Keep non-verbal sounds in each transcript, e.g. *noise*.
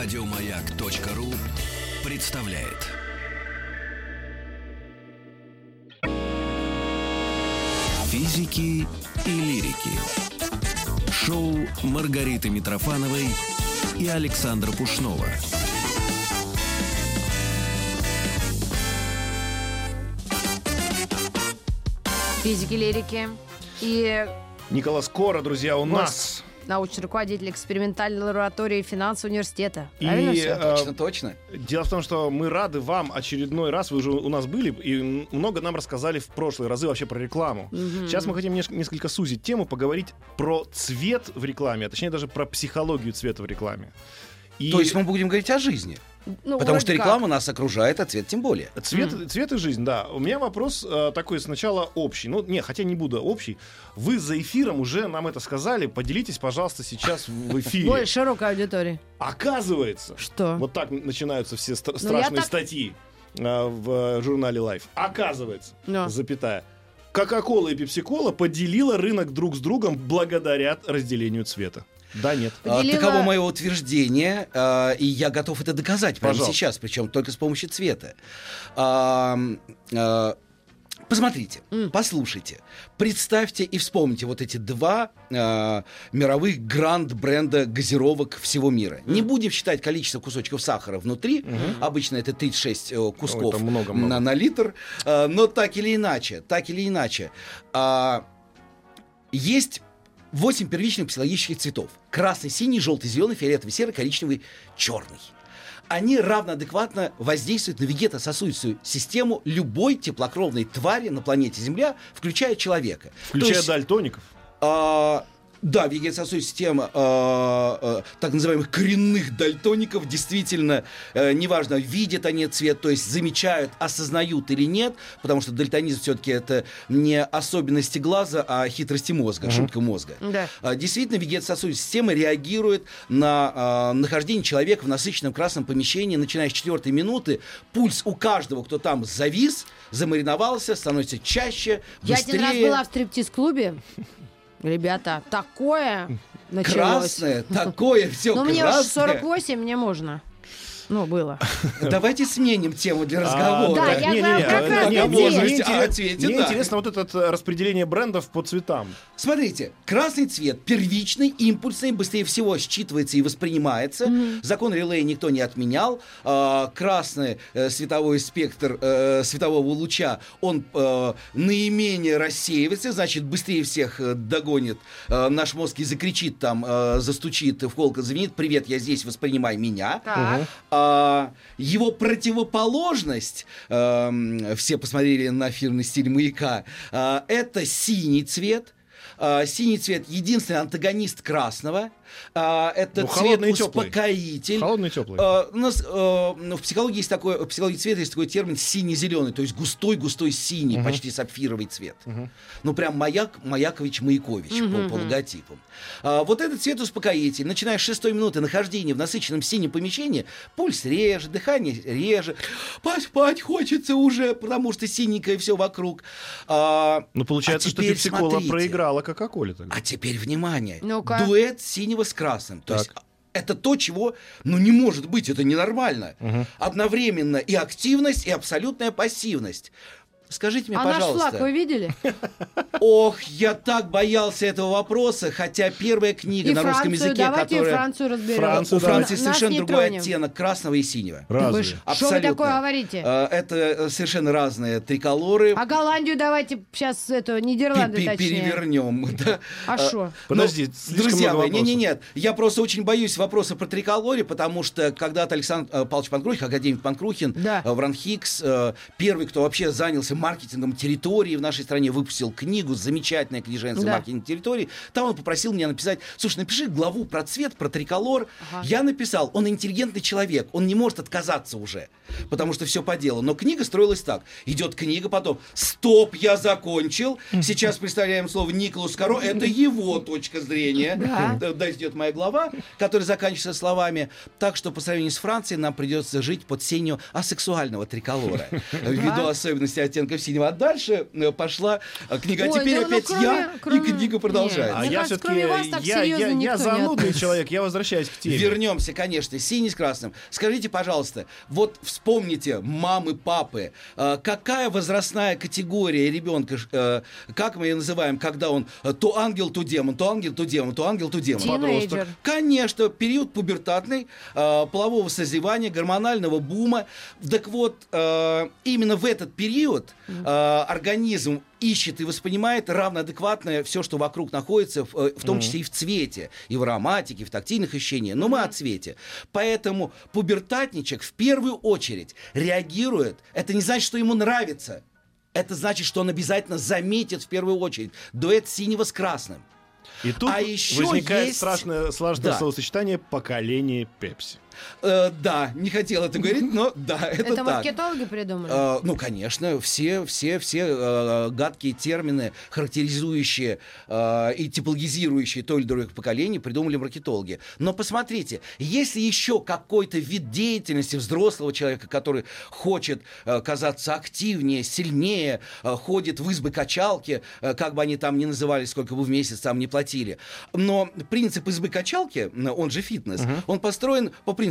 Радиомаяк.ру представляет. Физики и лирики. Шоу Маргариты Митрофановой и Александра Пушнова. Физики, лирики. И Николас Кора, друзья, у Гость. нас. Научный руководитель экспериментальной лаборатории финансового университета. Правильно И всё? э, Точно, точно. дело в том, что мы рады вам очередной раз, вы уже у нас были, и много нам рассказали в прошлые разы вообще про рекламу. Сейчас мы хотим несколько сузить тему, поговорить про цвет в рекламе, а точнее даже про психологию цвета в рекламе. И То есть мы будем говорить о жизни. Ну, Потому что как. реклама нас окружает, а цвет тем более. Цвет, цвет и жизнь, да. У меня вопрос э, такой сначала общий. Ну, не, хотя не буду общий. Вы за эфиром уже нам это сказали. Поделитесь, пожалуйста, сейчас в *laughs* эфире. Более широкой аудитории. Оказывается, Что? Вот так начинаются все Ну, страшные так- статьи а, в э, журнале Life. Оказывается, запятая, Кока-кола и Пепси-кола поделила рынок друг с другом благодаря разделению цвета. Да, нет. А, Поделила- Таково мое утверждение, а, и я готов это доказать прямо Пожалуйста. сейчас, причем только с помощью цвета. А, Посмотрите, послушайте, представьте и вспомните вот эти два а, мировых гранд-бренда газировок всего мира. Не будем считать количество кусочков сахара внутри, обычно это 36 э, кусков это много-много. на, на литр, а, но так или иначе, так или иначе, а, есть восемь первичных психологических цветов. Красный, синий, желтый, зеленый, фиолетовый, серый, коричневый, черный. Они равноадекватно воздействуют на вегетососудистую систему любой теплокровной твари на планете Земля, включая человека. Включая То есть, дальтоников. а, да, вегетососудистая система а, а, так называемых коренных дальтоников действительно, э, неважно, видят они цвет, то есть замечают, осознают или нет, потому что дальтонизм все-таки это не особенности глаза, а хитрости мозга, шутка мозга. Да. А, Действительно, вегетососудистая система реагирует на а, нахождение человека в насыщенном красном помещении, начиная с четвертой минуты. Пульс у каждого, кто там завис, замариновался, становится чаще, Я быстрее. один раз была в стриптиз-клубе. Ребята, такое началось. Красное, такое все Ну, мне уже красное. 48, мне можно. Ну, было. *laughs* Давайте сменим тему для А, разговора. Да, я как раз мне- интересно вот это э, распределение брендов по цветам. Смотрите, красный цвет первичный, импульсный, быстрее всего считывается и воспринимается. Закон релея никто не отменял. А, красный э, световой спектр э, светового луча, он наименее рассеивается, значит, быстрее всех догонит наш мозг и закричит там, застучит в колокол, звенит, привет, я здесь, воспринимай меня. Так. А, его противоположность, эм, все посмотрели на фирменный стиль маяка, а, это синий цвет. А, синий цвет единственный антагонист красного. А, это Ну, цвет холодный и теплый. успокоитель. Холодный и теплый. А, у нас ну, в психологии есть такой, в психологии цвета есть такой термин синий-зеленый, то есть густой-густой синий, почти сапфировый цвет. Ну, прям маяк, Маякович, Маякович по, по логотипам. А, вот этот цвет успокоитель. Начиная с шестой минуты нахождения в насыщенном синем помещении, пульс реже, дыхание реже, поспать хочется уже, потому что синенькое все вокруг. А, Ну, получается, а что Пепси-кола смотрите. проиграла Кока-коле тогда. А теперь внимание. Ну-ка. Дуэт синего с красным. То Так. есть это то, чего, ну, не может быть, это ненормально. Одновременно и активность, и абсолютная пассивность. Скажите мне, А наш пожалуйста. флаг вы видели? *laughs* Ох, я так боялся этого вопроса, хотя первая книга И на русском Францию, языке, давайте которая... Францию разберем. Францию, У да. Франции Нас совершенно другой тронем. оттенок красного и синего. Разве? Вы Что вы Абсолютно. такое говорите? Э, Это э, совершенно разные триколоры. А Голландию давайте сейчас это Нидерланды пе- точнее. перевернем. *laughs* да. А Э, шо? Подожди, Ну, слишком друзья мои, не, не, нет, я просто очень боюсь вопроса про триколоре, потому что когда-то Александр э, Павлович Панкрухин, академик Панкрухин, Да. э, Вран Хикс, э, первый, кто вообще занялся маркетингом территории в нашей стране, выпустил книгу, замечательная книженция Да. маркетинг территории. Там он попросил меня написать, слушай, напиши главу про цвет, про триколор. Ага. Я написал, он интеллигентный человек, он не может отказаться уже, потому что все по делу. Но книга строилась так. Идет книга, потом, стоп, я закончил. Сейчас представляем слово Николас Каро, это его точка зрения. Да. Д- Дальше идет моя глава, которая заканчивается словами. Так что по сравнению с Францией нам придется жить под сенью асексуального триколора. *laughs* Ввиду особенностей оттенков оттенков синего, а дальше э, пошла э, книга. А Ой, теперь да, опять кроме- я, кроме- и книга продолжается. А Мне я все-таки я, я, я занудный человек, я возвращаюсь к теме. Вернемся, конечно, синий с красным. Скажите, пожалуйста, вот вспомните, мамы, папы, э, какая возрастная категория ребенка, как мы ее называем, когда он то ангел, то демон, то ангел, то демон, то ангел, то демон? Тинейджер. Конечно, период пубертатный, полового созревания, гормонального бума. Так вот, именно в этот период э, организм ищет и воспринимает равноадекватное все, что вокруг находится, в, э, в том числе и в цвете, и в ароматике, и в тактильных ощущениях. Но мы о цвете. Поэтому пубертатничек в первую очередь реагирует. Это не значит, что ему нравится. Это значит, что он обязательно заметит в первую очередь дуэт синего с красным. И тут А еще возникает есть- страшное сложное Да. словосочетание поколение Пепси. Э, да, не хотел это говорить, но да, *laughs* это, Это так. маркетологи придумали? Э, ну, конечно, все, все, все э, гадкие термины, характеризующие э, и типологизирующие то или другое поколение, придумали маркетологи. Но посмотрите, если еще какой-то вид деятельности взрослого человека, который хочет э, казаться активнее, сильнее, э, ходит в избы качалки, э, как бы они там ни называли, сколько бы в месяц там не платили. Но принцип избы качалки, м, он же фитнес, он построен по принципу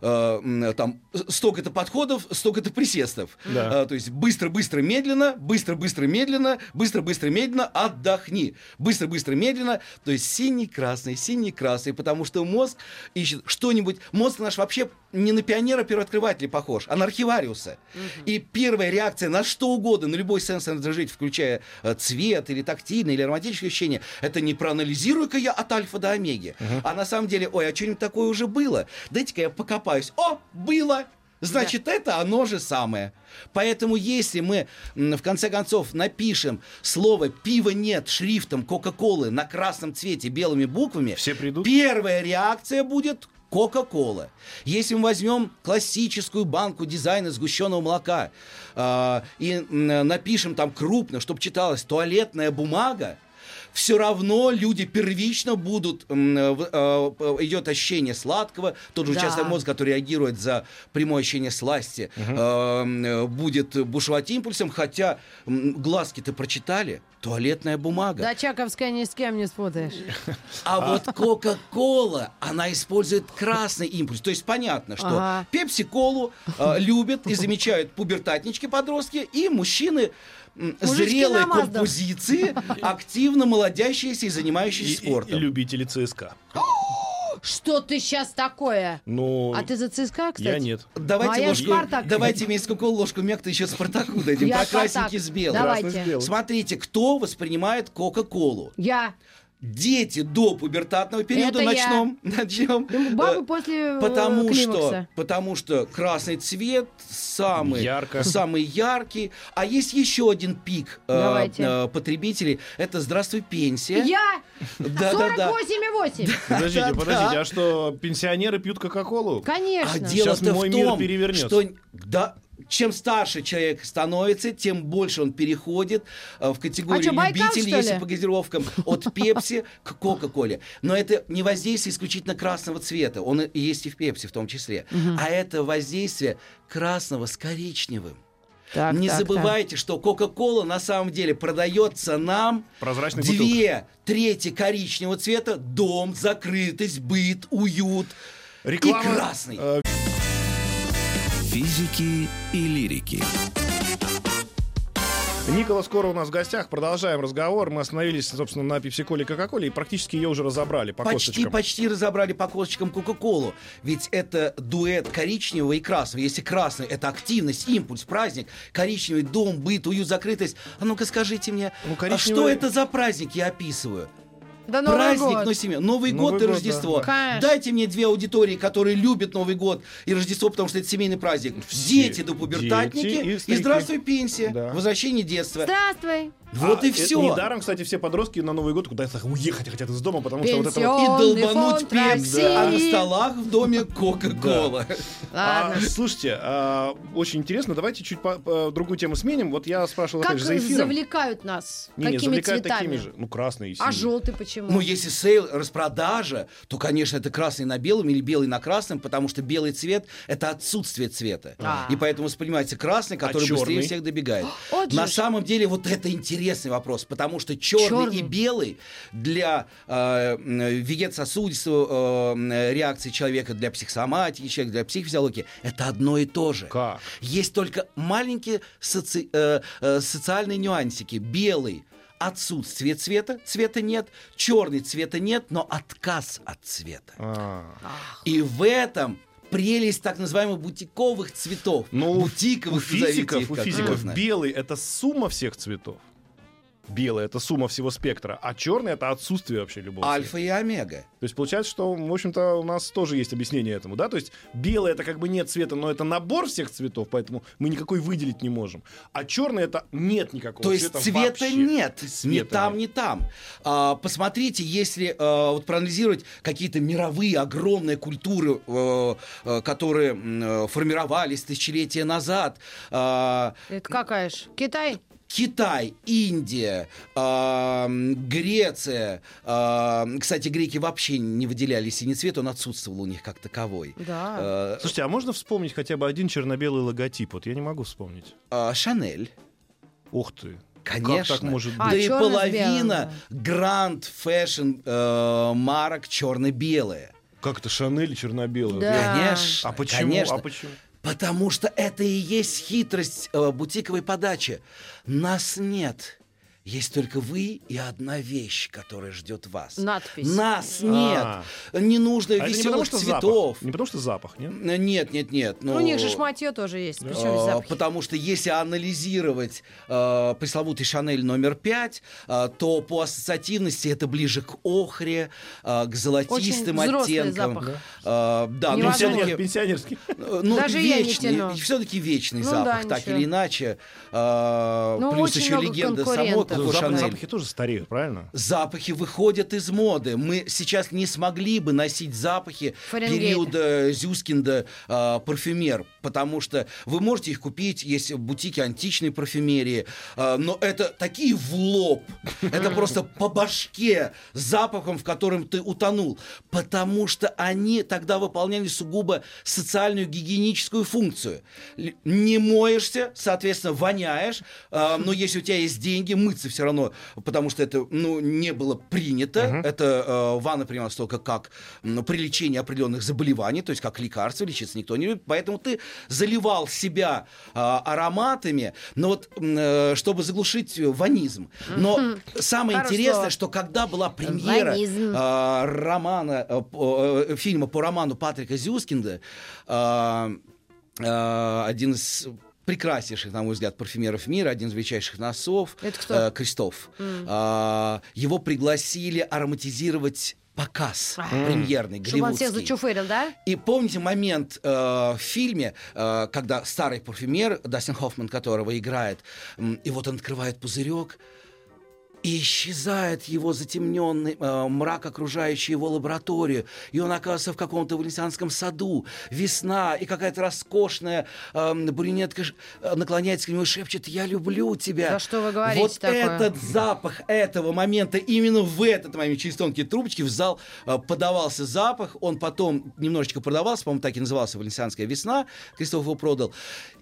э, м, там столько-то подходов, столько-то присестов. Да. Э, то есть быстро-быстро медленно, быстро-быстро медленно, быстро-быстро медленно, отдохни. Быстро-быстро медленно, то есть синий, красный, синий, красный, потому что мозг ищет что-нибудь. Мозг наш вообще не на пионера первооткрывателя похож, а на архивариуса. И первая реакция на что угодно, на любой сенсорный раздражитель, включая э, цвет или тактильное, или ароматическое ощущение, это не проанализирую-ка я от альфа до омеги, а на самом деле, ой, а что-нибудь такое уже было? Дайте-ка я покопаюсь. О, было! Значит, это оно же самое. Поэтому, если мы, в конце концов, напишем слово «пива нет» шрифтом Кока-Колы на красном цвете белыми буквами, Все придут? первая реакция будет Кока-Кола. Если мы возьмем классическую банку дизайна сгущенного молока а, и напишем там крупно, чтобы читалось туалетная бумага, все равно люди первично будут, э, идет ощущение сладкого, тот же Да. участок мозга, который реагирует за прямое ощущение сласти, э, будет бушевать импульсом, хотя глазки-то прочитали, туалетная бумага. Да, Чаковская ни с кем не спутаешь. А вот Кока-Кола, она использует красный импульс. То есть понятно, что. Пепси-колу э, любят и замечают пубертатнички-подростки и мужчины зрелой композиции, активно молодящиеся и занимающиеся И, и- и спортом. любители ЦСКА. *gasps* Что ты сейчас такое? Ну, А ты за ЦСКА, кстати? я нет. Давайте, Моя ложку, Спартак. давайте вместе Кока-Колу ложку мягко еще Спартаку дадим. Я про Спартак. с белым. Давайте. Красный с белым. Смотрите, кто воспринимает Кока-Колу. Я. Дети до пубертатного периода Это я. начнем. *laughs* начнем. Ну, Бабы Э, после э, Потому что, климакса. потому что красный цвет самый, Ярко. *laughs* самый яркий. А есть еще один пик э, Давайте. э, потребителей. Это здравствуй пенсия. Я! Да, да, да. 48,8. Подождите, Да-да. подождите, а что, пенсионеры пьют Кока-Колу? Конечно. А дело-то Сейчас мой в мир том, перевернется. что да, чем старше человек становится, тем больше он переходит э, в категорию А чё, Байкал, любителей, что если ли? по газировкам, от Пепси к Кока-Коле. Но это не воздействие исключительно красного цвета. Он и есть и в Пепси в том числе. А это воздействие красного с коричневым. Так, Не так, забывайте, что Кока-Кола на самом деле продается нам Прозрачной две трети коричневого цвета, дом, закрытость, быт, уют Реклама, и красный. э, Физики и лирики. Никола скоро у нас в гостях. Продолжаем разговор. Мы остановились, собственно, на пепси-коле и кока-коле и практически ее уже разобрали по Почти, косточкам. почти разобрали по косточкам Кока-Колу. Ведь это дуэт коричневого и красного. Если красный — это активность, импульс, праздник, коричневый — дом, быт, уют, закрытость. А ну-ка скажите мне, Ну, а коричневый- что это за праздник я описываю? Да Новый Праздник, год. но семья. Новый, Новый год и год, Рождество. да. Конечно. Дайте мне две аудитории, которые любят Новый год и Рождество, потому что это семейный праздник. Все. Дети до пубертатники Дети и и, здравствуй пенсия. Да. Возвращение детства. Здравствуй. Вот А, и э, все. Недаром, кстати, все подростки на Новый год куда-то *laughs* уехать хотят из дома, потому что вот это вот... И долбануть пепси, а на столах в доме *laughs* Кока-Кола. А, Ладно. слушайте, а, очень интересно, давайте чуть по- по- другую тему сменим. Вот я спрашивал, Как же, за эфиром. завлекают нас? Не, не, Какими завлекают цветами? такими же. Ну, красные и А синие. желтый почему? Ну, если сейл, распродажа, то, конечно, это красный на белом или белый на красном, потому что белый цвет — это отсутствие цвета. А. И поэтому воспринимается красный, который быстрее чёрный? всех добегает. Вот на самом деле, вот это интересный вопрос, потому что черный, Чёрный. и белый для э, вегетососудистого э, реакции человека, для психосоматики человека, для психофизиологии — это одно и то же. Как? Есть только маленькие соци- э, э, социальные нюансики. Белый отсутствие цвета, цвета нет, черный цвета нет, но отказ от цвета. А. И в этом прелесть так называемых бутиковых цветов. Ну, у бутиковых физиков, назовите их у физиков белый это сумма всех цветов. Белый это сумма всего спектра, а черный это отсутствие вообще любого. цвета. Альфа и омега. То есть получается, что, в общем-то, у нас тоже есть объяснение этому, да? То есть белый это как бы нет цвета, но это набор всех цветов, поэтому мы никакой выделить не можем. А черный это нет никакого То есть цвета цвета вообще. нет, И ни цвета там, нет. ни там. А, посмотрите, если а, вот проанализировать какие-то мировые огромные культуры, э, которые э, формировались тысячелетия назад, а, Это какая ж? Китай? Китай, Индия, а, Греция. а, Кстати, греки вообще не выделяли синий цвет, он отсутствовал у них как таковой. Да. Э, Слушайте, а можно вспомнить хотя бы один черно-белый логотип? Вот я не могу вспомнить. Шанель. Ух ты. Конечно. Как так может быть? А, да и половина grand fashion э, марок черно-белые. Как это Шанель черно-белый? Да. Конечно. А почему? Конечно. А почему? Потому что это и есть хитрость э, бутиковой подачи. Нас нет. Есть только вы и одна вещь, которая ждет вас. Надпись. Нас нет. А. Не нужно А это не потому, веселых что цветов. запах. Не потому, что запах, нет? Э, Нет, нет, нет. Ну, у них же шматье тоже есть. Причем Э, запахи? Потому что если анализировать э, пресловутый Шанель номер 5, э, то по ассоциативности это ближе к охре, э, к золотистым Очень оттенкам. запах. Э, да, но Невозможно. Пенсионер, все-таки, пенсионерский. ну, Даже я не вечный, все-таки вечный Ну запах, да, так ничего. или иначе. Э, Ну, плюс очень еще много легенда самой Запах- Шанель. Запахи тоже стареют, правильно? Запахи выходят из моды. Мы сейчас не смогли бы носить запахи Фаренгейт. периода Зюскинда э, парфюмер, потому что вы можете их купить, есть бутики античной парфюмерии, э, но это такие в лоб, это *laughs* просто по башке запахом, в котором ты утонул, потому что они тогда выполняли сугубо социальную гигиеническую функцию. Не моешься, соответственно, воняешь, э, но если у тебя есть деньги, мыться все равно, потому что это ну, не было принято. Это э, ванна принималась только как м, при лечении определенных заболеваний, то есть как лекарство, лечиться никто не любит. Поэтому ты заливал себя э, ароматами, но вот э, чтобы заглушить ванизм. Но самое Хорошо. интересное, что когда была премьера Ванизм. э, романа, э, э, фильма по роману Патрика Зюскинда, э, э, один из прекраснейших, на мой взгляд, парфюмеров мира, один из величайших носов, Это кто? э, Кристоф. А, его пригласили ароматизировать показ премьерный, Чтобы он всех голливудский. зачуфырил, да? И помните момент э, в фильме, э, когда старый парфюмер, Дастин Хоффман, которого играет, м, и вот он открывает пузырек, и исчезает его затемненный э, мрак, окружающий его лабораторию. И он оказывается в каком-то венецианском саду. Весна, и какая-то роскошная э, брюнетка наклоняется к нему и шепчет «Я люблю тебя». Да что вы говорите Вот такое? этот запах этого момента, именно в этот момент через тонкие трубочки в зал э, подавался запах. Он потом немножечко продавался, по-моему, так и назывался «Венецианская весна». Кристоф его продал.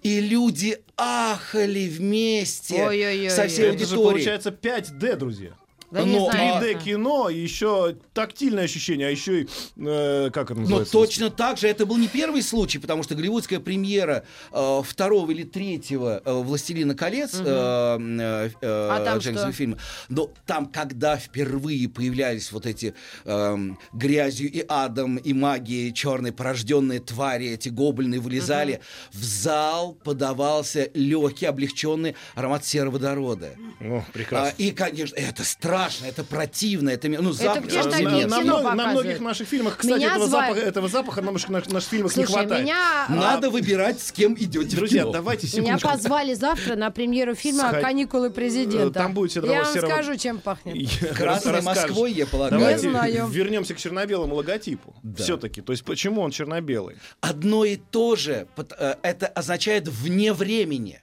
И люди ахали вместе Ой-ой-ой. со всей Это же аудиторией. получается 5D, друзья. Да Но знаю. 3D кино, и еще тактильное ощущение, а еще и, э, как это Но называется? точно так же это был не первый случай, потому что голливудская премьера э, второго или третьего э, «Властелина колец» э, э, э, А там Джеймсона фильма, но там, когда впервые появлялись вот эти эм, грязью и адом и магией черные порожденные твари, эти гоблины вылезали, в зал подавался легкий, облегченный аромат сероводорода. О, А, прекрасно. и, конечно, это страшно. Страшно, это противно, это ну запах где ж На- на, на на многих наших фильмах, кстати, Меня этого, звали- запаха, этого запаха на наших, на наших фильмах не Слушай, хватает. меня... Надо выбирать, с кем идете Друзья, в кино. давайте Меня секундочку. позвали завтра на премьеру фильма Сходи- «Каникулы президента». Там будет все Я вам серого- скажу, чем пахнет. Красной. Москвой, я полагаю. Давайте Не знаю. вернемся к черно-белому логотипу. Да. Все-таки. То есть почему он черно-белый? одно и то же, э, это означает вне времени.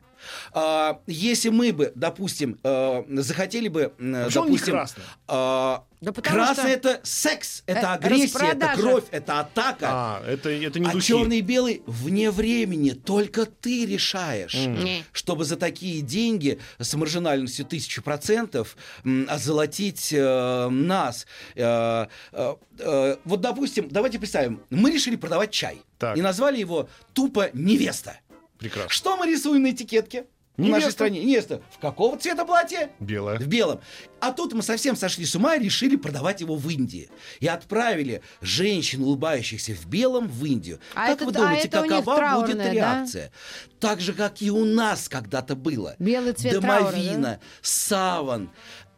А, Если мы бы, допустим, э, захотели бы, Почему допустим, красный? а, Да красный что- это секс, это Э, агрессия, это распродажа. кровь, это атака. А, это, это не А духи. черный и белый вне времени, только ты решаешь, Не. чтобы за такие деньги с маржинальностью тысячу процентов озолотить э, нас. Э, э, э, вот, допустим, давайте представим, мы решили продавать чай Так. и назвали его тупо невеста. Прекрасно. Что мы рисуем на этикетке? В Невесту. нашей стране. Невеста. В какого цвета платье? Белое. В белом. А тут мы совсем сошли с ума и решили продавать его в Индии. И отправили женщин, улыбающихся в белом, в Индию. А как это- вы а думаете, них какова будет траурная, да? реакция? Так же, как и у нас когда-то было. Белый цвет траура, Домовина, саван.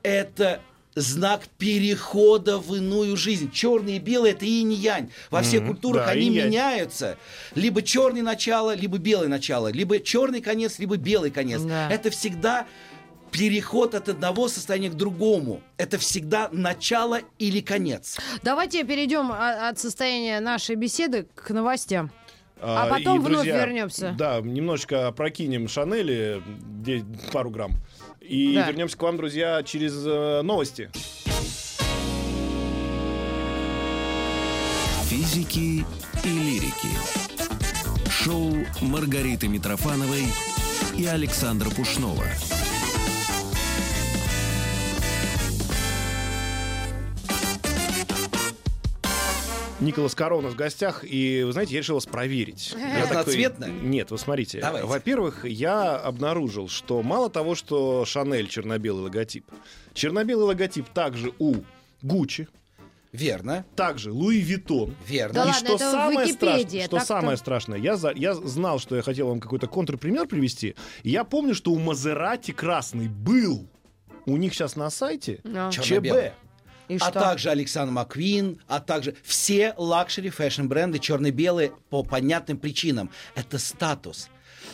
Это знак перехода в иную жизнь. Черный и белый это инь и янь. Во всех Мгм. культурах Да, они инь-янь. меняются. Либо черный начало, либо белое начало. Либо черный конец, либо белый конец. Да. Это всегда переход от одного состояния к другому. Это всегда начало или конец. Давайте перейдем а- от состояния нашей беседы к новостям. А и, потом вновь друзья, вернемся. Да, немножечко прокинем Шанели, пару грамм. И Да. вернемся к вам, друзья, через э, новости. Физики и лирики. Шоу Маргариты Митрофановой и Александра Пушнова. Николас нас в гостях, и, вы знаете, я решил вас проверить. *laughs* Такой- Разноцветно? Нет, вы смотрите. Давайте. Во-первых, я обнаружил, что мало того, что Шанель черно-белый логотип, черно-белый логотип также у Гуччи, Верно, также Луи Виттон. верно. Да и ладно, что самое страшное, что самое страшное, я, за- я знал, что я хотел вам какой-то контрпример привести. Я помню, что у Мазерати красный был. У них сейчас на сайте Чё? ЧБ. И а что? также Александр Маквин, а также все luxury fashion-бренды черно-белые по понятным причинам. Это статус.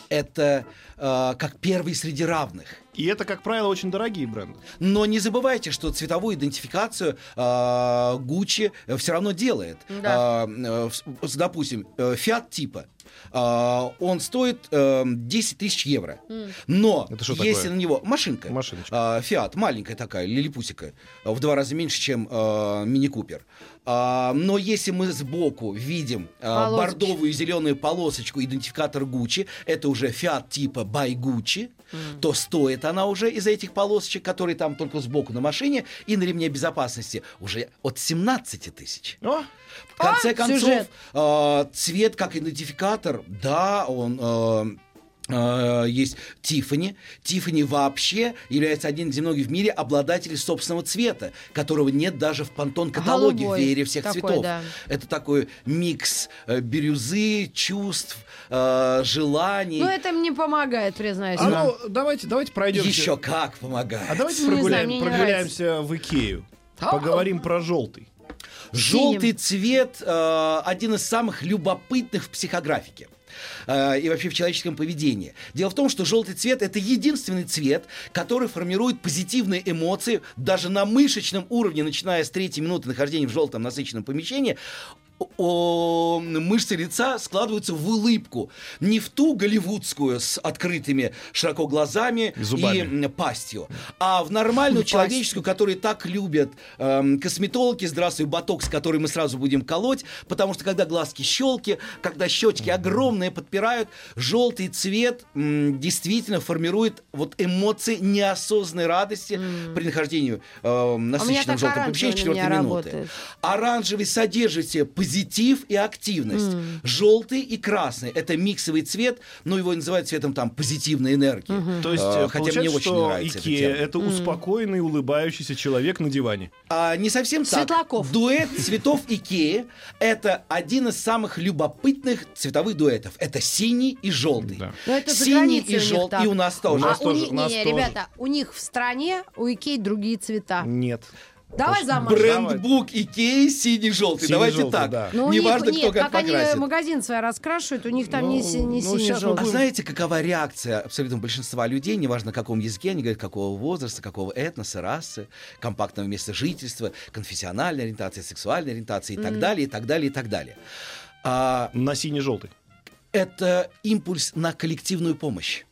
Это как первый среди равных. И это, как правило, очень дорогие бренды. Но не забывайте, что цветовую идентификацию э, Гуччи все равно делает. Да. Э, э, допустим, э, Fiat типа. э, он стоит э, 10 тысяч евро. Но Это что если такое? на него машинка, Машиночка. э, Фиат, маленькая такая, лилипусика, э, в два раза меньше, чем э, мини-купер. Но если мы сбоку видим э, Полосочки. бордовую и зеленую полосочку, идентификатор Гуччи, это уже Fiat типа by Gucci, то стоит она уже из этих полосочек, которые там только сбоку на машине и на ремне безопасности, уже от 17 тысяч. О, В конце А, концов, сюжет. э, цвет как идентификатор, да, он э, есть Тиффани. Тиффани вообще является одним из немногих в мире обладателей собственного цвета, которого нет даже в пантон-каталоге в веере всех такой, цветов. да. Это такой микс э, бирюзы, чувств, э, желаний. Ну, это мне помогает, признаюсь. а ну, давайте, давайте пройдемся. Еще как помогает. А давайте знаю, прогуляем- не прогуляемся в Икею. Поговорим про желтый. Желтый цвет э, один из самых любопытных в психографике. Э, И вообще в человеческом поведении. Дело в том, что желтый цвет это единственный цвет, который формирует позитивные эмоции даже на мышечном уровне, начиная с третьей минуты нахождения в желтом насыщенном помещении. О, мышцы лица складываются в улыбку. Не в ту голливудскую с открытыми широко глазами И зубами. и пастью, а в нормальную Пасть. человеческую, которую так любят эм, косметологи, здравствуй, ботокс, который мы сразу будем колоть, потому что когда глазки щелки, когда щечки огромные подпирают, желтый цвет м, действительно формирует вот эмоции неосознанной радости при нахождении э, насыщенном желтом помещении на четвертой меня минуты. работает. Оранжевый содержит в себе позитив и активность. Желтый и красный – это миксовый цвет, но его называют цветом там позитивной энергии. То есть, А, хотя мне очень нравится этот Икея термин. это успокоенный, улыбающийся человек на диване. А, не совсем так. Светлаков. Дуэт цветов Икеи – это один из самых любопытных цветовых дуэтов. Это синий и желтый. Да. Но это Синий и желтый. И у нас тоже. У нас а тоже, у них, у нас не, тоже. ребята, у них в стране, у Икей другие цвета. Нет. Давай замажем. Брендбук Икеи синий-желтый. Давайте Синий-желтый, так. да. Ну, у них, Неважно, нет, кто как, как они покрасит. магазин свой раскрашивают, у них там Ну, не, си- не ну, синий щас мы желтый. А знаете, какова реакция абсолютно большинства людей, неважно, на каком языке, они говорят, какого возраста, какого этноса, расы, компактного места жительства, конфессиональной ориентации, сексуальной ориентации и так далее, и так далее, и так далее. А, На синий-желтый. это импульс на коллективную помощь.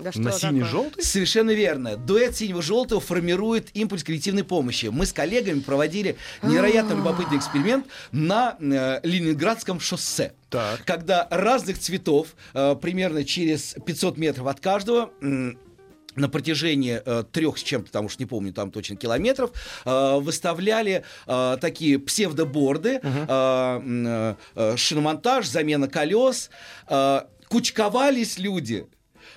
Да что На синий-желтый? Совершенно верно. Дуэт синего-желтого формирует импульс коллективной помощи. Мы с коллегами проводили невероятно любопытный эксперимент на э, Ленинградском шоссе. Так. Когда разных цветов, э, примерно через 500 метров от каждого, м, на протяжении э, трех с чем-то, там уж не помню, там точно километров, э, выставляли э, такие псевдоборды, э, м, э, э, шиномонтаж, замена колес, э, кучковались люди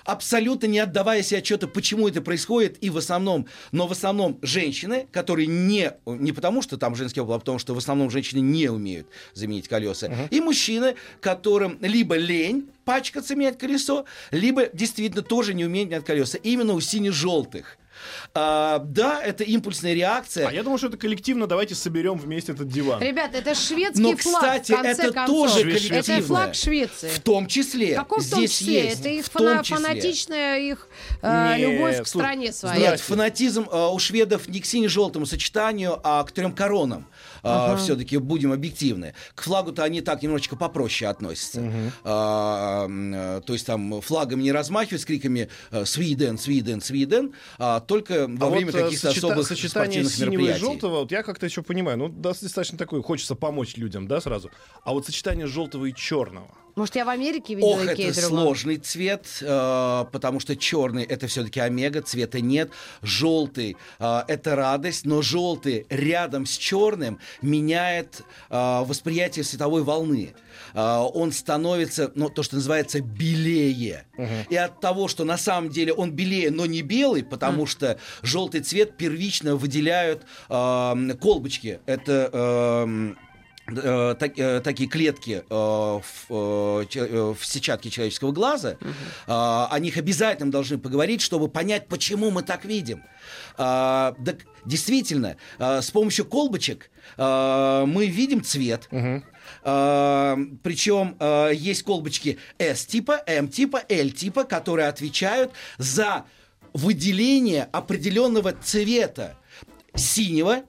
абсолютно не отдавая себе отчета, почему это происходит, и в основном, но в основном женщины, которые не, не потому, что там женский опыт, а потому что в основном женщины не умеют заменить колеса, и мужчины, которым либо лень пачкаться менять колесо, либо действительно тоже не умеют менять колеса. Именно у сине-желтых. А, да, это импульсная реакция. А я думаю, что это коллективно. Давайте соберем вместе этот диван. Ребята, это шведский Но, флаг, кстати, в конце это концов. тоже коллективное. Это флаг Швеции. В том числе. В каком в том здесь числе? есть. Это их в том фана- числе. фанатичная их э, Нет, любовь к стране своей. Нет, фанатизм э, у шведов не к сине-желтому сочетанию, а к трем коронам. Все-таки будем объективны. К флагу-то они так немножечко попроще относятся. А, м, э, то есть там флагами не размахивают с криками э, «Свиден, Свиден, Свиден», а только во А время вот, э, каких-то сочета- особых сочетание спортивных синего и мероприятий. желтого, вот я как-то еще понимаю, ну, достаточно такое, хочется помочь людям, да, сразу. А вот сочетание желтого и черного. Может, я в Америке видела Ох, это другую? сложный цвет, э, потому что черный это все-таки омега, цвета нет. Желтый э, это радость, но желтый рядом с черным меняет э, восприятие световой волны. Э, он становится, ну, то, что называется, белее. И от того, что на самом деле он белее, но не белый, потому что желтый цвет первично выделяют э, колбочки. Это э, так- э, такие клетки э, в, э, э, в сетчатке человеческого глаза, э, о них обязательно должны поговорить, чтобы понять, почему мы так видим. Э, так действительно, э, с помощью колбочек э, мы видим цвет. Э, причем э, есть колбочки S-типа, M-типа, L-типа, которые отвечают за выделение определенного цвета синего,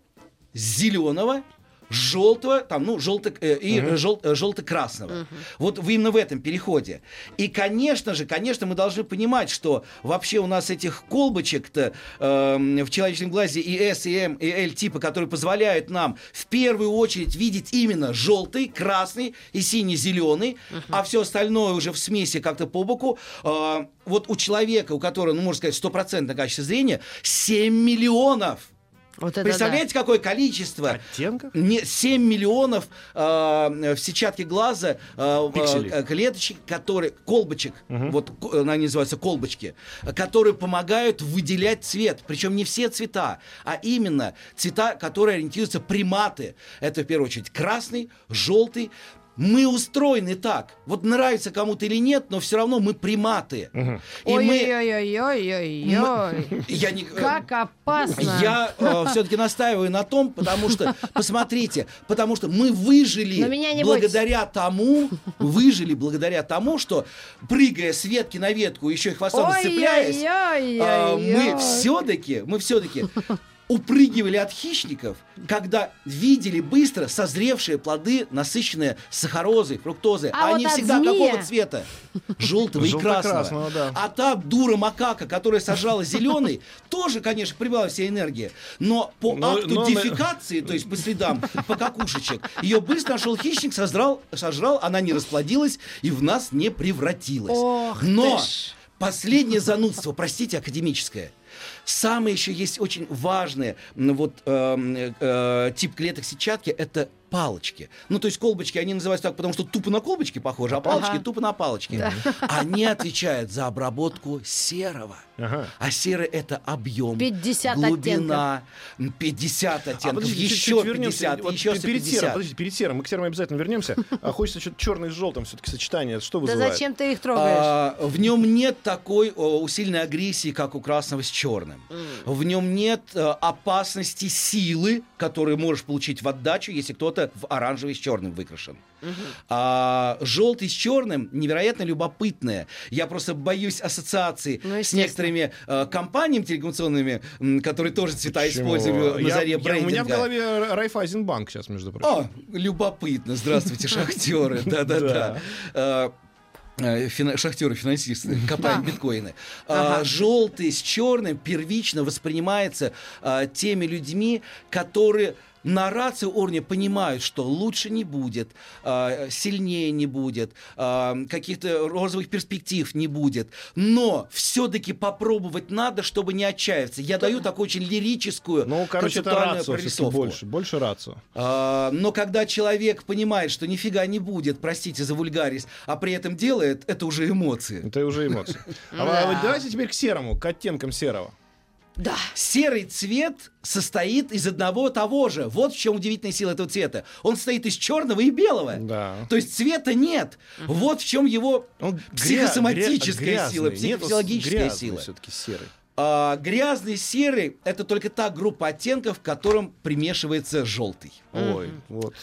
зеленого, желтого, там, ну, желто, э, и жел- э, желто-красного. Вот в- именно в этом переходе. И, конечно же, конечно, мы должны понимать, что вообще у нас этих колбочек-то эм, в человеческом глазе и S, и M, и L типа, которые позволяют нам в первую очередь видеть именно желтый, красный и синий-зеленый, а все остальное уже в смеси как-то по боку. Э, вот у человека, у которого, ну, можно сказать, стопроцентное качество зрения, 7 миллионов. Вот Представляете, какое количество? Оттенков? Не, 7 миллионов э, в сетчатке глаза э, Пикселей. клеточек, которые, колбочек, вот ко- они называются колбочки, которые помогают выделять цвет. Причем не все цвета, а именно цвета, которые ориентируются приматы. Это в первую очередь красный, желтый. Мы устроены так. Вот нравится кому-то или нет, но все равно мы приматы. И мы... Ой-ой-ой-ой-ой-ой. Я не... Как опасно. Я все-таки настаиваю на том, потому что, посмотрите, потому что мы выжили благодаря тому, выжили благодаря тому, что прыгая с ветки на ветку, еще и хвостом зацепляясь, а, мы все-таки, мы все-таки упрыгивали от хищников, когда видели быстро созревшие плоды, насыщенные сахарозой, фруктозой. А Они вот от всегда змея- какого цвета? Желтого и красного. Да. А та дура макака, которая сажала зеленый, *laughs* тоже, конечно, прибавила вся энергия. Но по Но- акту но- дефекации, то есть по следам, по какушечек, ее быстро нашел хищник, сожрал, сожрал, она не расплодилась и в нас не превратилась. Ох Но последнее занудство, простите, академическое. Самое еще есть очень важное м, вот, эм, э, тип клеток сетчатки это палочки. Ну, то есть колбочки, они называются так, потому что тупо на колбочки похожи, а палочки Ага. тупо на палочки. Они отвечают за обработку серого. Ага. А серый это объем, 50 глубина, м, 50 А оттенков, подождите, еще чуть-чуть вернемся. 50, Вот еще перед серым, 150. подождите, перед серым, мы к серым обязательно вернемся. А хочется что-то черный с желтым все-таки сочетание. Что Да вызывает? зачем ты их трогаешь? А, в нем нет такой о, усиленной агрессии, как у красного с черным. В нем нет э, опасности силы, которую можешь получить в отдачу, если кто-то в оранжевый с черным выкрашен. А желтый с черным невероятно любопытное. Я просто боюсь ассоциации Ну, с естественно. Некоторыми э, компаниями телекоммуникационными, м, которые тоже цвета Почему? использовали на Я- заре я- брендинга. У меня в голове Райфайзенбанк сейчас, между прочим. О, любопытно. Здравствуйте, *laughs* шахтеры. Да-да-да. Э, э, фина- Шахтеры-финансисты копают Да. биткоины. А. Желтый с черным первично воспринимается а, теми людьми, которые на рации уровне понимают, что лучше не будет, а, сильнее не будет, а, каких-то розовых перспектив не будет. Но все-таки попробовать надо, чтобы не отчаиваться. Я даю такую очень лирическую, Ну, короче, это прорисовку. больше. Больше рацио. А, но когда человек понимает, что нифига не будет, простите за вульгарис, а при этом делает, это уже эмоции. Это уже эмоции. *laughs* А давайте теперь к серому, к оттенкам серого. Да. Серый цвет состоит из одного того же. Вот в чем удивительная сила этого цвета. Он состоит из черного и белого. Да. То есть цвета нет. Вот в чем его Он психосоматическая сила, психофизиологическая сила. все-таки серый. А, грязный серый это только та группа оттенков, к которым примешивается желтый. Ой, вот.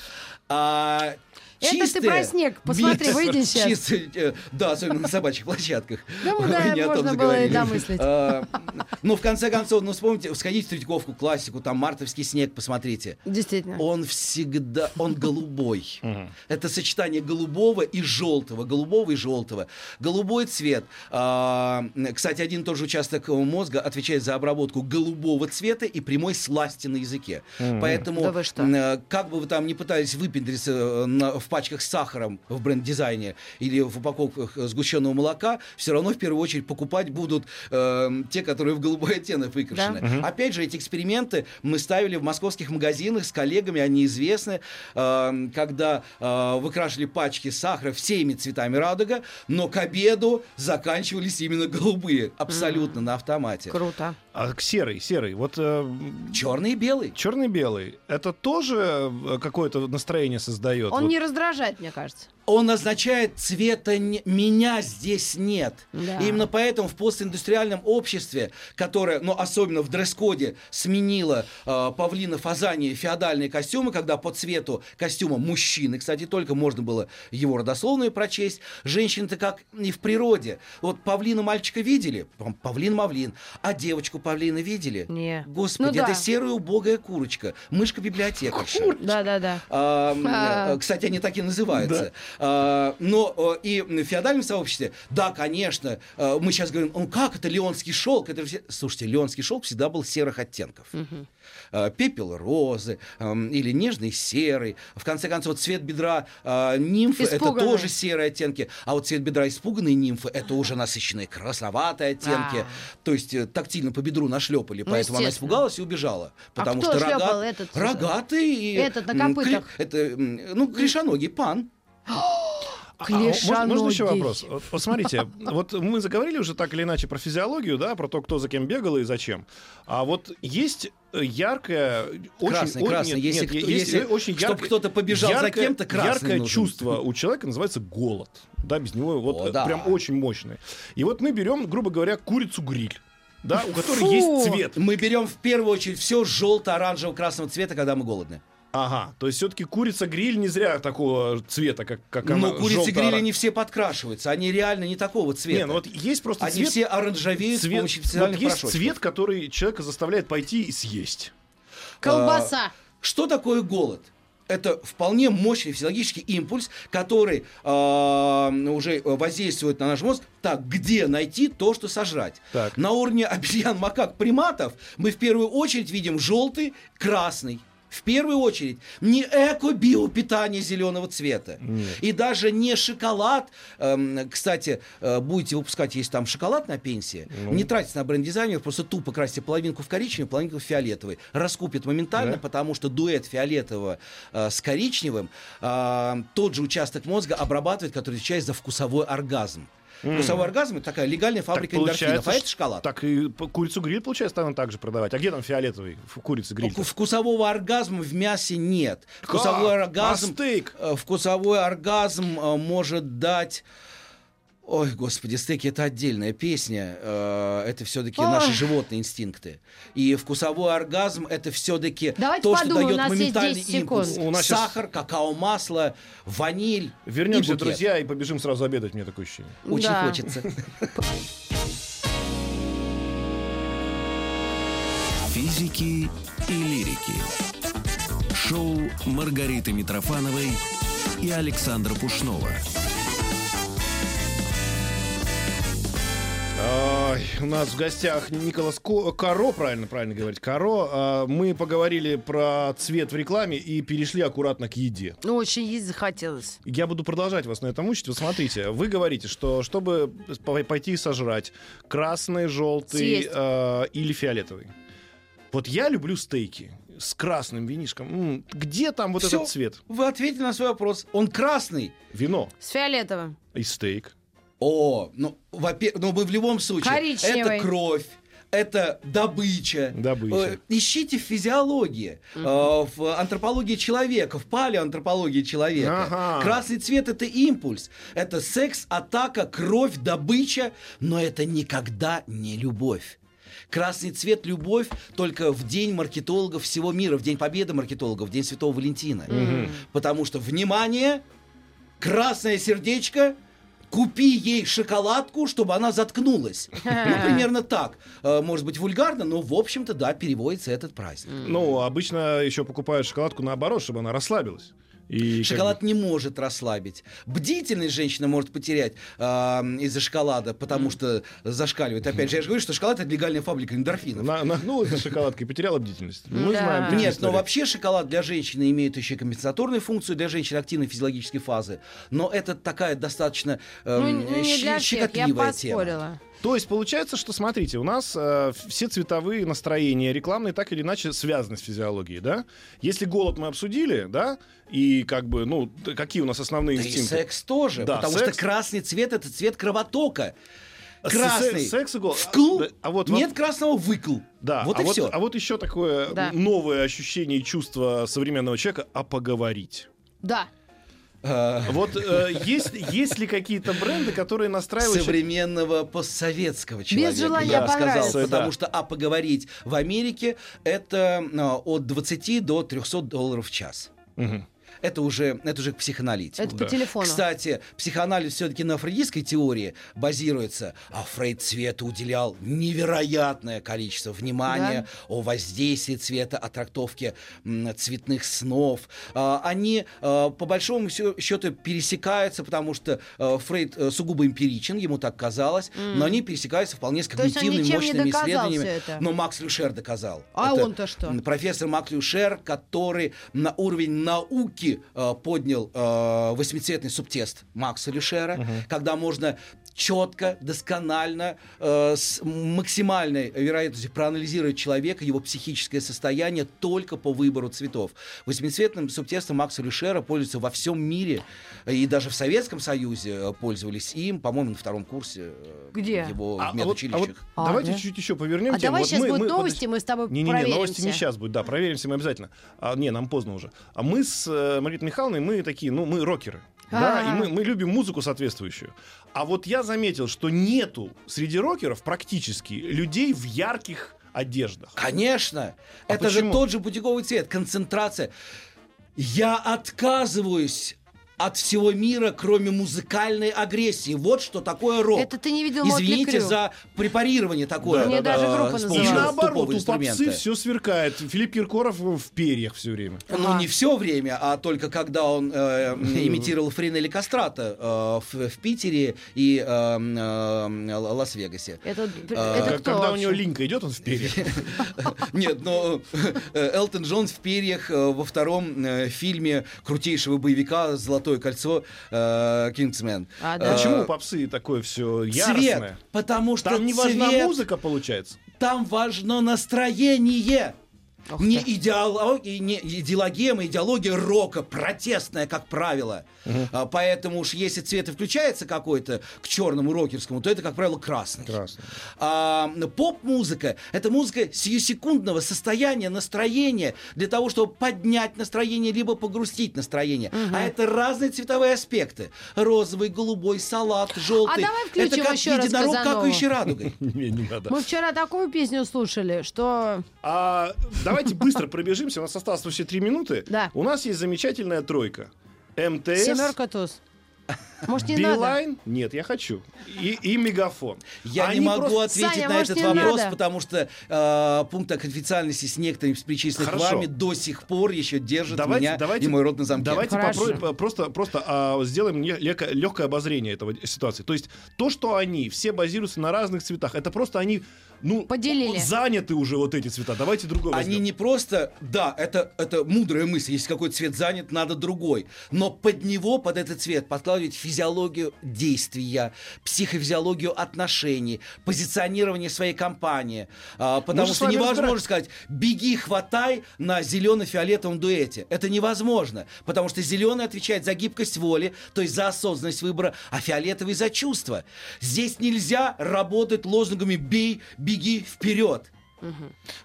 А, Это ты чистые- про снег. Посмотри, Нет, выйди *laughs* сейчас. чистые, э, да, особенно на собачьих площадках. Да, Вы *laughs* да, не о том можно было и заговорили. домыслить. А, Ну, в конце концов, ну, вспомните, сходите в Третьяковку, классику, там мартовский снег, посмотрите. Действительно. Он всегда, он голубой. *laughs* Это сочетание голубого и желтого, голубого и желтого. Голубой цвет. а, Кстати, один и тот же участок мозга отвечает за обработку голубого цвета и прямой сласти на языке. Поэтому, э, как бы вы там ни пытались выпендриться э, в пачках с сахаром в бренд-дизайне или в упаковках э, сгущенного молока, все равно в первую очередь покупать будут э, те, которые в голубой оттенок выкрашены. Опять же, эти эксперименты мы ставили в московских магазинах с коллегами, они известны, э, когда э, выкрашивали пачки сахара всеми цветами радуга, но к обеду заканчивались именно голубые, абсолютно на автомате. Круто. А к серый, серый. Вот Черный и белый. черный-белый. Это тоже э, какое-то настроение создает. Он Вот не раздражает, мне кажется. Он означает цвета не- меня здесь нет. Да. И именно поэтому в постиндустриальном обществе, которое, ну, особенно в дресс-коде, сменило э, павлина фазани феодальные костюмы, когда по цвету костюма мужчины, кстати, только можно было его родословную прочесть, женщины-то как и в природе. Вот павлина мальчика видели? Павлин-мавлин. А девочку павлина видели? Не. Господи, Ну да. это серая убогая курочка, мышка-библиотекарша. Да-да-да. А, м, А. э, Кстати, они так и называются. Но э, и в феодальном сообществе, да, конечно, э, мы сейчас говорим, ну как это леонский шелк? Это все... Слушайте, леонский шелк всегда был серых оттенков. Э, Пепел розы эм, или нежный серый. В конце концов, цвет бедра нимфы это тоже серые оттенки. А вот цвет бедра испуганной нимфы это уже насыщенные красноватые оттенки. А. То есть тактильно по бедру нашлепали, поэтому она испугалась и убежала. Потому кто что этот? рогатый и Этот на копытах. это, ну, клешоногий пан. А, а, можно, можно еще Клешаногий. вопрос? Вот, вот смотрите, вот мы заговорили уже так или иначе про физиологию, да, про то, кто за кем бегал и зачем. А вот есть яркое, очень, Красный, нет, Если нет, кто- есть если- очень чтоб яркое, кто-то побежал за яркое- кем-то, красный яркое нужен. чувство у человека называется голод. Да, без него вот О, да. прям очень мощное. И вот мы берем, грубо говоря, курицу-гриль, да, у которой Фу. есть цвет. Мы берем в первую очередь все желто-оранжево-красного цвета, когда мы голодны. Ага, то есть все-таки курица-гриль не зря такого цвета, как, как она. Но курицы гриля не все подкрашиваются, они реально не такого цвета. Не, ну вот есть просто они цвет, все оранжевеют с цвет помощью вот специальных есть порошочков. цвет, который человека заставляет пойти и съесть. Колбаса. Что такое голод? Это вполне мощный физиологический импульс, который э, уже воздействует на наш мозг. Так, где найти то, что сожрать? Так. На уровне обезьян, макак, приматов мы в первую очередь видим желтый, красный. В первую очередь не эко-биопитание зеленого цвета. И даже не шоколад. Эм, кстати, э, будете выпускать, если там шоколад на пенсии, Ну. не тратьте на бренд-дизайнер, просто тупо красьте половинку в коричневый, половинку в фиолетовый. Раскупит моментально, Да? потому что дуэт фиолетового э, с коричневым э, тот же участок мозга обрабатывает, который отвечает за вкусовой оргазм. Вкусовой оргазм это такая легальная фабрика эндорфинов, а это шоколад. Так и курицу гриль, получается, станут также продавать. А где там фиолетовый в курице гриль? Вку- Вкусового оргазма в мясе нет. Вкусовой оргазм, А стейк? э, вкусовой оргазм э, может дать. Ой, господи, стейки это отдельная песня. э, Это все-таки наши животные инстинкты. И вкусовой оргазм это все-таки Давайте то, что подумаем, у дает моментальный 10 секунд. импульс. У нас Сахар, какао-масло, ваниль. Вернемся, и букет. друзья, и побежим сразу обедать, мне такое ощущение. Очень Да. хочется. Физики и лирики. Шоу Маргариты Митрофановой и Александра Пушнова. У нас в гостях Николас Ко- Каро, правильно, правильно говорить, Каро. А, Мы поговорили про цвет в рекламе и перешли аккуратно к еде. Ну, очень есть захотелось. Я буду продолжать вас на этом учить. Вот смотрите, вы говорите, что чтобы по- пойти сожрать красный, желтый э, или фиолетовый. Вот я люблю стейки с красным винишком. Где там вот Всё. этот цвет? Вы ответили на свой вопрос. Он красный. Вино С фиолетовым. и стейк. О, ну, во-первых, ну мы в любом случае. Коричневый. Это кровь. Это добыча. Добыча. Э, Ищите в физиологии, э, в антропологии человека, в палеоантропологии человека. Ага. Красный цвет это импульс. Это секс, атака, кровь, добыча, но это никогда не любовь. Красный цвет любовь только в день маркетологов всего мира, в день победы маркетологов, в день Святого Валентина. Потому что, внимание, красное сердечко, купи ей шоколадку, чтобы она заткнулась. *laughs* Ну, примерно так. Э, Может быть, вульгарно, но, в общем-то, да, переводится этот праздник. Ну, обычно еще покупают шоколадку наоборот, чтобы она расслабилась. И как Шоколад не может расслабить. Бдительность женщина может потерять э, из-за шоколада, потому что зашкаливает. Опять же, я же говорю, что шоколад это легальная фабрика эндорфинов. на- нагнулась за шоколадкой, потеряла бдительность. Мы Да. знаем. Нет, но вообще шоколад для женщины имеет еще и компенсаторную функцию для женщин активной физиологической фазы. Но это такая достаточно Ну, эм, для я щекотливая тема. То есть получается, что смотрите, у нас э, все цветовые настроения рекламные так или иначе связаны с физиологией, да? Если голод мы обсудили, да, и как бы, ну, какие у нас основные Да и инстинкты? секс тоже, Да, потому секс. что красный цвет это цвет кровотока. Красный. се- секс и голод. Вкл, А, да, а вот вам- нет красного выкл. Да, Вот а и вот, все. а вот еще такое Да. новое ощущение и чувство современного человека, а поговорить. Да. Вот э, есть, есть ли какие-то бренды, которые настраивают... современного постсоветского человека. желания я бы сказал, потому что а поговорить в Америке это а, от 20 до 300 долларов в час. Это уже, это уже к психоаналитику. Это по телефону. Кстати, психоанализ все-таки на фрейдистской теории базируется, а Фрейд цвету уделял невероятное количество внимания о воздействии цвета, о трактовке м, цветных снов. А, Они, а, по большому счету, пересекаются, потому что а, Фрейд э, сугубо эмпиричен, ему так казалось, но они пересекаются вполне с когнитивными мощными исследованиями. Но Макс Люшер доказал. А Это, он-то что? профессор Мак Люшер, который на уровень науки э, поднял э, восьмицветный субтест Макса Люшера, когда можно четко, досконально, э, с максимальной вероятностью проанализировать человека, его психическое состояние только по выбору цветов. Восьмицветным субтестом Макса Люшера пользуются во всем мире, э, и даже в Советском Союзе э, пользовались им, по-моему, на втором курсе э, Где? его А, в а вот, а вот медучилищах. А, давайте да? чуть еще повернем А тему. давай Вот сейчас мы- будут мы- новости, мы с тобой Не-не-не, проверимся. новости не сейчас будут, да, проверимся мы обязательно. А, не, нам поздно уже. А мы с э, Маргаритой Михайловной, мы такие, ну, мы рокеры. Да, и мы, мы любим музыку соответствующую. А вот я заметил, что нету среди рокеров практически людей в ярких одеждах. Конечно. А это почему? же тот же бутиковый цвет, концентрация. Я отказываюсь от всего мира, кроме музыкальной агрессии. Вот что такое рок. Это ты не видел Извините за препарирование такое. Мне э, даже группа с И называлась. наоборот, у попсы все сверкает. Филипп Киркоров в перьях все время. Ну, не все время, а только когда он э, *laughs* имитировал Фринелли Кастрата э, в, в Питере и э, э, Лас-Вегасе. Это, это Как- кто Когда у него линька идет, он в перьях. *laughs* Нет, но э, Элтон Джон в перьях во втором фильме крутейшего боевика «Золотое кольцо» э, «Кингсмен». А, да. Э, Почему у попсы такое все Цвет, яростное? потому что Там не важна цвет, музыка, получается. там важно настроение. Ох Не, ты. идеология, не идеологема, идеология рока, протестная, как правило. А, поэтому уж если цвет и включается какой-то к черному рокерскому, то это, как правило, красный. Красный. А, поп-музыка — это музыка сиюсекундного состояния, настроения, для того, чтобы поднять настроение, либо погрустить настроение. А это разные цветовые аспекты. Розовый, голубой, салат, желтый. А давай включим это как еще раз единорог, Казанову. какающий радугой. *laughs* Не, не надо. Мы вчера такую песню слушали, что... Давайте быстро пробежимся. У нас осталось вообще три минуты. Да. У нас есть замечательная тройка. МТС, Семерка туз. Может, не надо? Билайн. Нет, я хочу. И, и Мегафон. Я Они не могу просто- ответить Саня, на может, этот вопрос, надо? потому что э, пункт о конфиденциальности с некоторыми из перечисленных Хорошо. вами до сих пор еще держит Давайте, меня давайте, и мой род на замке. Давайте попробуем, просто, просто а, сделаем легкое, обозрение этого ситуации. То есть то, что они все базируются на разных цветах, это просто они ну, Поделили. заняты уже вот эти цвета. Давайте другой Они возьмем. не просто, да, это, это мудрая мысль, если какой цвет занят, надо другой. Но под него, под этот цвет, подкладывать физиологию действия, психофизиологию отношений, позиционирование своей компании. А, потому с что невозможно разбира- сказать, беги, хватай на зелено-фиолетовом дуэте. Это невозможно, потому что зеленый отвечает за гибкость воли, то есть за осознанность выбора, а фиолетовый за чувства. Здесь нельзя работать лозунгами «бей, беги вперед».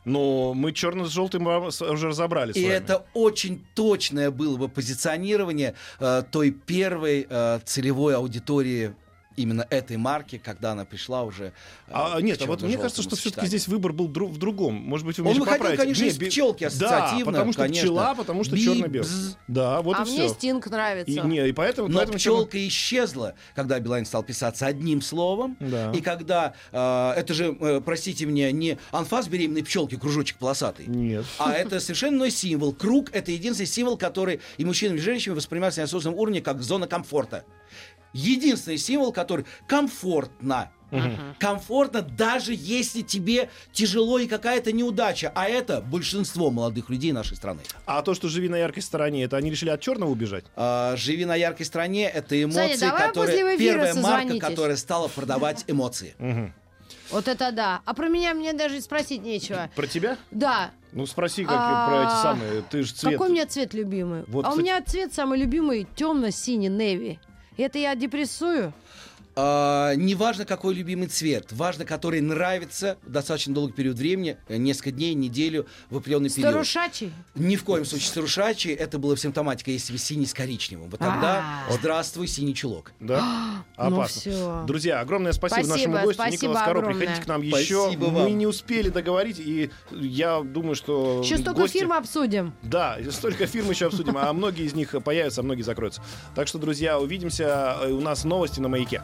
Но мы черно с желтым уже разобрали с И вами. это очень точное было бы позиционирование э, той первой э, целевой аудитории именно этой марки, когда она пришла уже. э, А, к нет, а вот мне кажется, что все-таки здесь выбор был дру- в другом. Может быть, вы Он меня выходил, поправите. конечно, Не, из пчелки Да, ассоциативно, потому что конечно. пчела, потому что черно-белый. Да, вот а и мне все. Стинг нравится. И, не, и поэтому, Но поэтому черно- пчелка исчезла, когда Билайн стал писаться одним словом. Да. И когда, э, это же, э, простите меня, не анфас беременной пчелки, кружочек полосатый. Нет. А это совершенно иной символ. Круг — это единственный символ, который и мужчинами, и женщинами воспринимается на осознанном уровне как зона комфорта. Единственный символ, который комфортно. Комфортно, даже если тебе тяжело и какая-то неудача. А это большинство молодых людей нашей страны. А то, что живи на яркой стороне, это они решили от черного убежать? А, живи на яркой стране это эмоции, давай после которые первая марка, которая стала продавать эмоции. Вот это да. А про меня мне даже спросить нечего. Про тебя? Да. Ну спроси, как А, про эти самые. Ты же цвет. Какой у меня цвет любимый? Вот, а у меня цвет самый любимый темно-синий неви. Это я депрессую? А, не важно, какой любимый цвет, важно, который нравится достаточно долгий период времени, э, несколько дней, неделю, в определенный период. Старушачий? Ни в коем случае старушачий, это было в симптоматике, если вы синий с коричневым. Вот тогда А. здравствуй, синий чулок. Да? *gasps* Ну Опасно. всё. Друзья, огромное спасибо, Спасибо, нашему гостю спасибо Николас Коро. Приходите к нам Спасибо еще. Мы вам. не успели договорить, и я думаю, что Еще столько гости- фирм обсудим. Да, столько фирм еще обсудим, а многие из них появятся, а многие закроются. Так что, друзья, увидимся. Э, У нас новости на маяке.